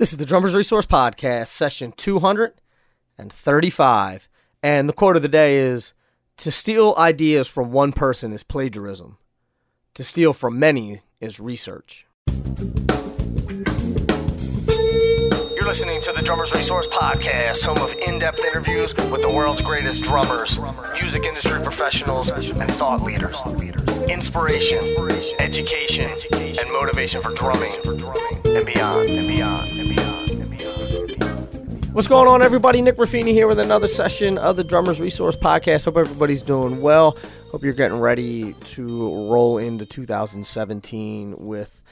This is the Drummers Resource Podcast, session 235. And the quote of the day is To steal ideas from one person is plagiarism, to steal from many is research. Listening to the Drummers Resource Podcast, home of in depth interviews with the world's greatest drummers, music industry professionals, and thought leaders. Inspiration, education, and motivation for drumming and beyond and beyond and beyond and beyond. What's going on, everybody? Nick Ruffini here with another session of the Drummers Resource Podcast. Hope everybody's doing well. Hope you're getting ready to roll into 2017 with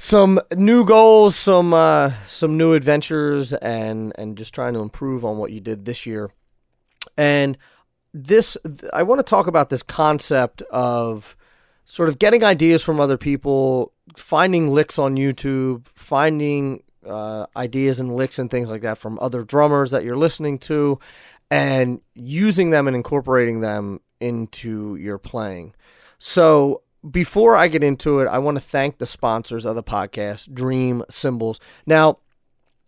some new goals, some uh, some new adventures, and and just trying to improve on what you did this year. And this, I want to talk about this concept of sort of getting ideas from other people, finding licks on YouTube, finding uh, ideas and licks and things like that from other drummers that you're listening to, and using them and incorporating them into your playing. So before I get into it, I want to thank the sponsors of the podcast, Dream Cymbals. Now,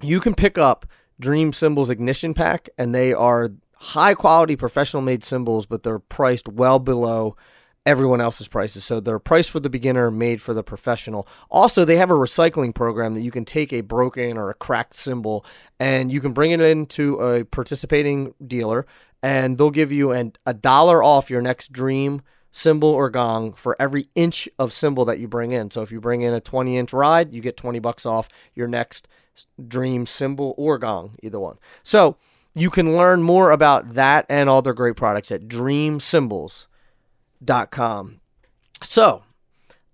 you can pick up Dream Cymbals Ignition Pack, and they are high quality professional made cymbals, but they're priced well below everyone else's prices. So they're priced for the beginner, made for the professional. Also, they have a recycling program that you can take a broken or a cracked cymbal and you can bring it into a participating dealer and they'll give you an, a dollar off your next dream cymbal or gong for every inch of cymbal that you bring in. So if you bring in a 20 inch ride, you get 20 bucks off your next dream cymbal or gong, either one. So you can learn more about that and all their great products at dreamcymbals.com. So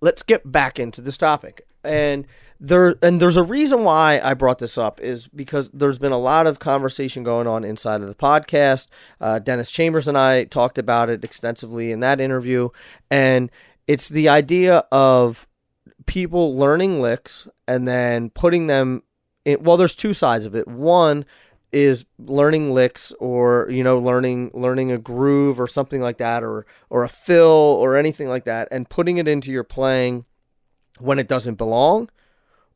let's get back into this topic. And there and there's a reason why I brought this up is because there's been a lot of conversation going on inside of the podcast. Uh, Dennis Chambers and I talked about it extensively in that interview, and it's the idea of people learning licks and then putting them in. Well, there's two sides of it. One is learning licks or you know learning learning a groove or something like that or or a fill or anything like that and putting it into your playing when it doesn't belong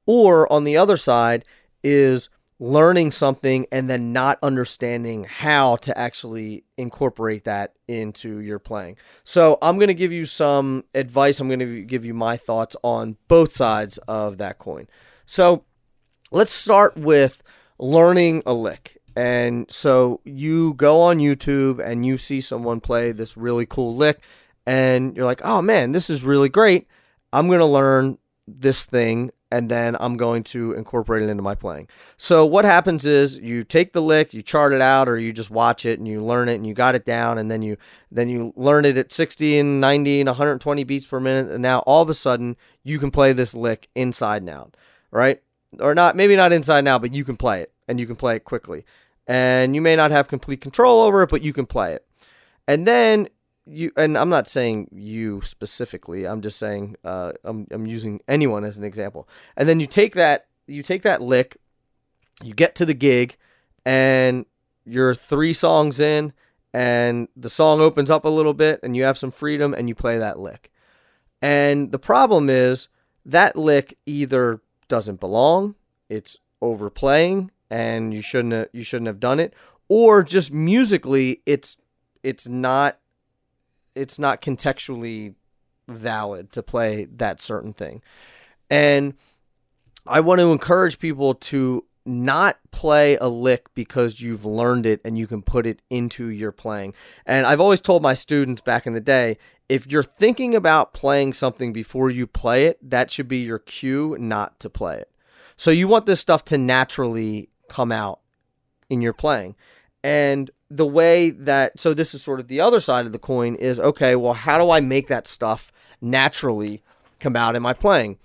or on the other side is learning something and then not understanding how to actually incorporate that into your playing. So, I'm going to give you some advice. I'm going to give you my thoughts on both sides of that coin. So, let's start with learning a lick. And so you go on YouTube and you see someone play this really cool lick, and you're like, oh man, this is really great. I'm going to learn this thing and then I'm going to incorporate it into my playing. So what happens is you take the lick, you chart it out, or you just watch it and you learn it and you got it down, and then you then you learn it at 60 and 90 and 120 beats per minute, and now all of a sudden you can play this lick inside and out, right? Or not, maybe not inside and out, but you can play it and you can play it quickly. And you may not have complete control over it, but you can play it. And then you and I'm not saying you specifically. I'm just saying uh, I'm I'm using anyone as an example. And then you take that you take that lick, you get to the gig, and you're three songs in, and the song opens up a little bit, and you have some freedom, and you play that lick. And the problem is that lick either doesn't belong, it's overplaying, and you shouldn't have, you shouldn't have done it, or just musically it's it's not it's not contextually valid to play that certain thing. And I want to encourage people to not play a lick because you've learned it and you can put it into your playing. And I've always told my students back in the day if you're thinking about playing something before you play it, that should be your cue not to play it. So you want this stuff to naturally come out in your playing. And the way that so this is sort of the other side of the coin is okay, well, how do I make that stuff naturally come out in my playing?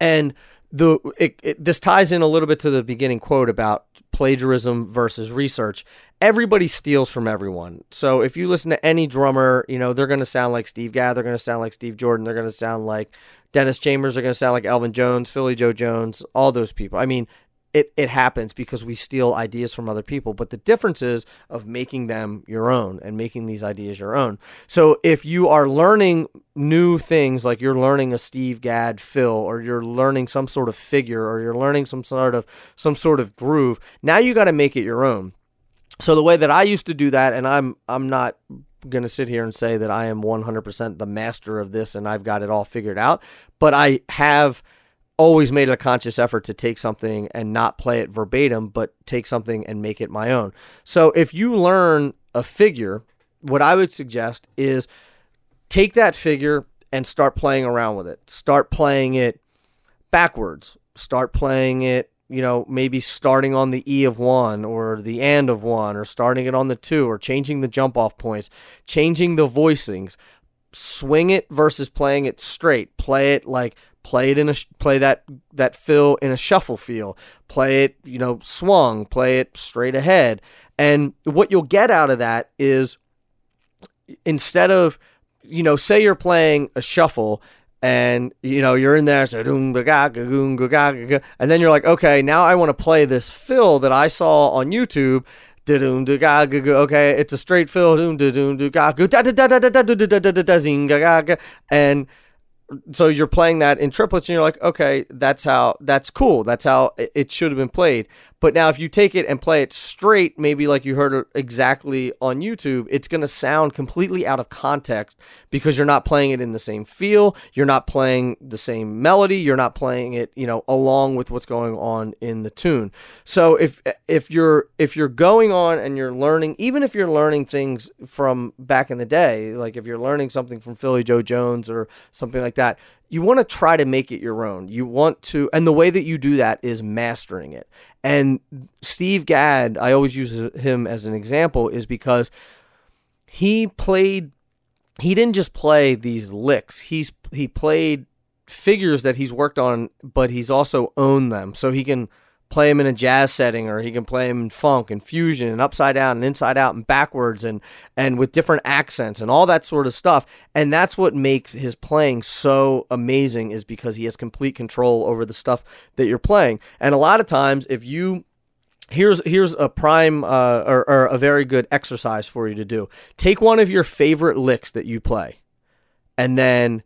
And the it, it, this ties in a little bit to the beginning quote about plagiarism versus research. Everybody steals from everyone. So if you listen to any drummer, you know they're going to sound like Steve Gadd, they're going to sound like Steve Jordan, they're going to sound like Dennis Chambers, they're going to sound like Elvin Jones, Philly Joe Jones, all those people. I mean, it, it happens because we steal ideas from other people. But the difference is of making them your own and making these ideas your own. So if you are learning new things, like you're learning a Steve Gadd fill, or you're learning some sort of figure, or you're learning some sort of some sort of groove, now you got to make it your own. So the way that I used to do that, and I'm I'm not going to sit here and say that I am 100% the master of this and I've got it all figured out, but I have always made a conscious effort to take something and not play it verbatim, but take something and make it my own. So if you learn a figure, what I would suggest is take that figure and start playing around with it. Start playing it backwards. Start playing it, you know, maybe starting on the E of one or the and of one or starting it on the two or changing the jump off points, changing the voicings. Swing it versus playing it straight. Play it like play it in a play that that fill in a shuffle feel play it you know swung play it straight ahead and what you'll get out of that is instead of you know say you're playing a shuffle and you know you're in there and then you're like okay now i want to play this fill that i saw on youtube okay it's a straight fill and so you're playing that in triplets and you're like okay that's how that's cool. That's how it should have been played but now, if you take it and play it straight, maybe like you heard it exactly on YouTube, it's going to sound completely out of context because you're not playing it in the same feel. You're not playing the same melody. You're not playing it, you know, along with what's going on in the tune. So if if you're if you're going on and you're learning, even if you're learning things from back in the day, like if you're learning something from Philly Joe Jones or something like that, you want to try to make it your own. You want to, and the way that you do that is mastering it. And Steve Gadd, I always use him as an example, is because he played. He didn't just play these licks. He's he played figures that he's worked on, but he's also owned them. So he can play him in a jazz setting or he can play him in funk and fusion and upside down and inside out and backwards and and with different accents and all that sort of stuff. And that's what makes his playing so amazing is because he has complete control over the stuff that you're playing. And a lot of times if you here's here's a prime uh, or, or a very good exercise for you to do. Take one of your favorite licks that you play and then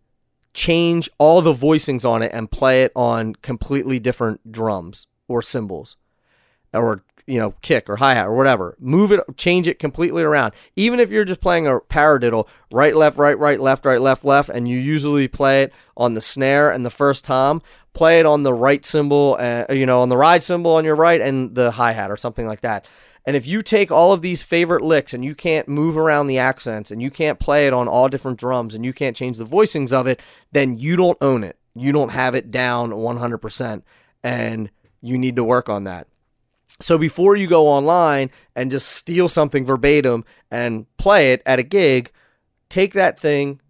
change all the voicings on it and play it on completely different drums or cymbals or you know kick or hi hat or whatever. Move it, change it completely around. Even if you're just playing a paradiddle, right left right right left right left left, and you usually play it on the snare and the first tom, play it on the right cymbal, uh, you know, on the ride cymbal on your right and the hi hat or something like that. And if you take all of these favorite licks and you can't move around the accents and you can't play it on all different drums and you can't change the voicings of it, then you don't own it. You don't have it down 100%. And you need to work on that. So before you go online and just steal something verbatim and play it at a gig, take that thing,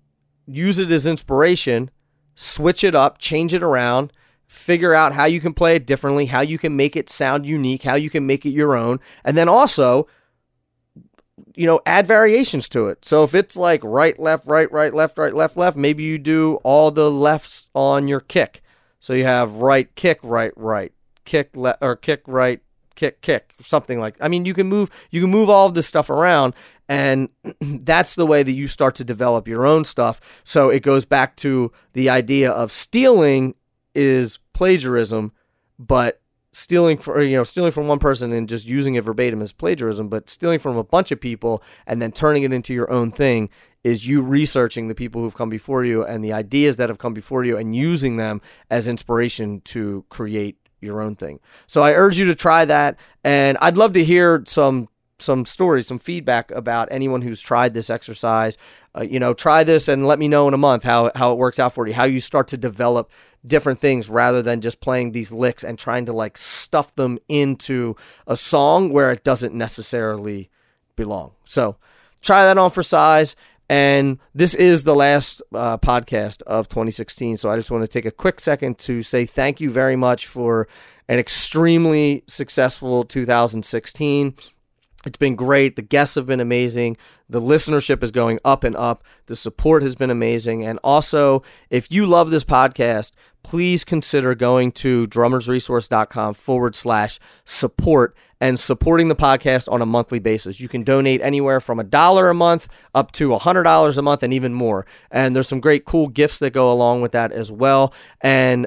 use it as inspiration, switch it up, change it around, figure out how you can play it differently, how you can make it sound unique, how you can make it your own, and then also you know, add variations to it. So if it's like right, left, right, right, left, right, left, left, maybe you do all the lefts on your kick. So you have right, kick, right, right, kick left or kick right, kick kick, something like. I mean, you can move you can move all of this stuff around and that's the way that you start to develop your own stuff. So it goes back to the idea of stealing is plagiarism, but stealing for you know stealing from one person and just using it verbatim is plagiarism but stealing from a bunch of people and then turning it into your own thing is you researching the people who've come before you and the ideas that have come before you and using them as inspiration to create your own thing. So I urge you to try that, and I'd love to hear some some stories, some feedback about anyone who's tried this exercise. Uh, you know, try this and let me know in a month how how it works out for you. How you start to develop different things rather than just playing these licks and trying to like stuff them into a song where it doesn't necessarily belong. So try that on for size. And this is the last uh, podcast of 2016. So I just want to take a quick second to say thank you very much for an extremely successful 2016. It's been great. The guests have been amazing. The listenership is going up and up. The support has been amazing. And also, if you love this podcast, please consider going to drummersresource.com forward slash support and supporting the podcast on a monthly basis. You can donate anywhere from a dollar a month up to a hundred dollars a month and even more. And there's some great cool gifts that go along with that as well. And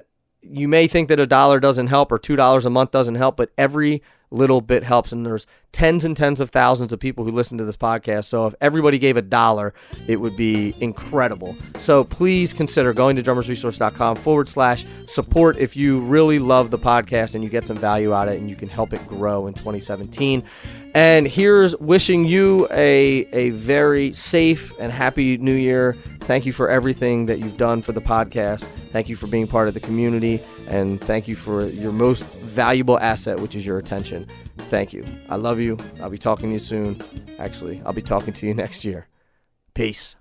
you may think that a dollar doesn't help or two dollars a month doesn't help, but every little bit helps. And there's tens and tens of thousands of people who listen to this podcast. So if everybody gave a dollar, it would be incredible. So please consider going to drummersresource.com forward slash support if you really love the podcast and you get some value out of it and you can help it grow in 2017. And here's wishing you a, a very safe and happy new year. Thank you for everything that you've done for the podcast. Thank you for being part of the community. And thank you for your most valuable asset, which is your attention. Thank you. I love you. I'll be talking to you soon. Actually, I'll be talking to you next year. Peace.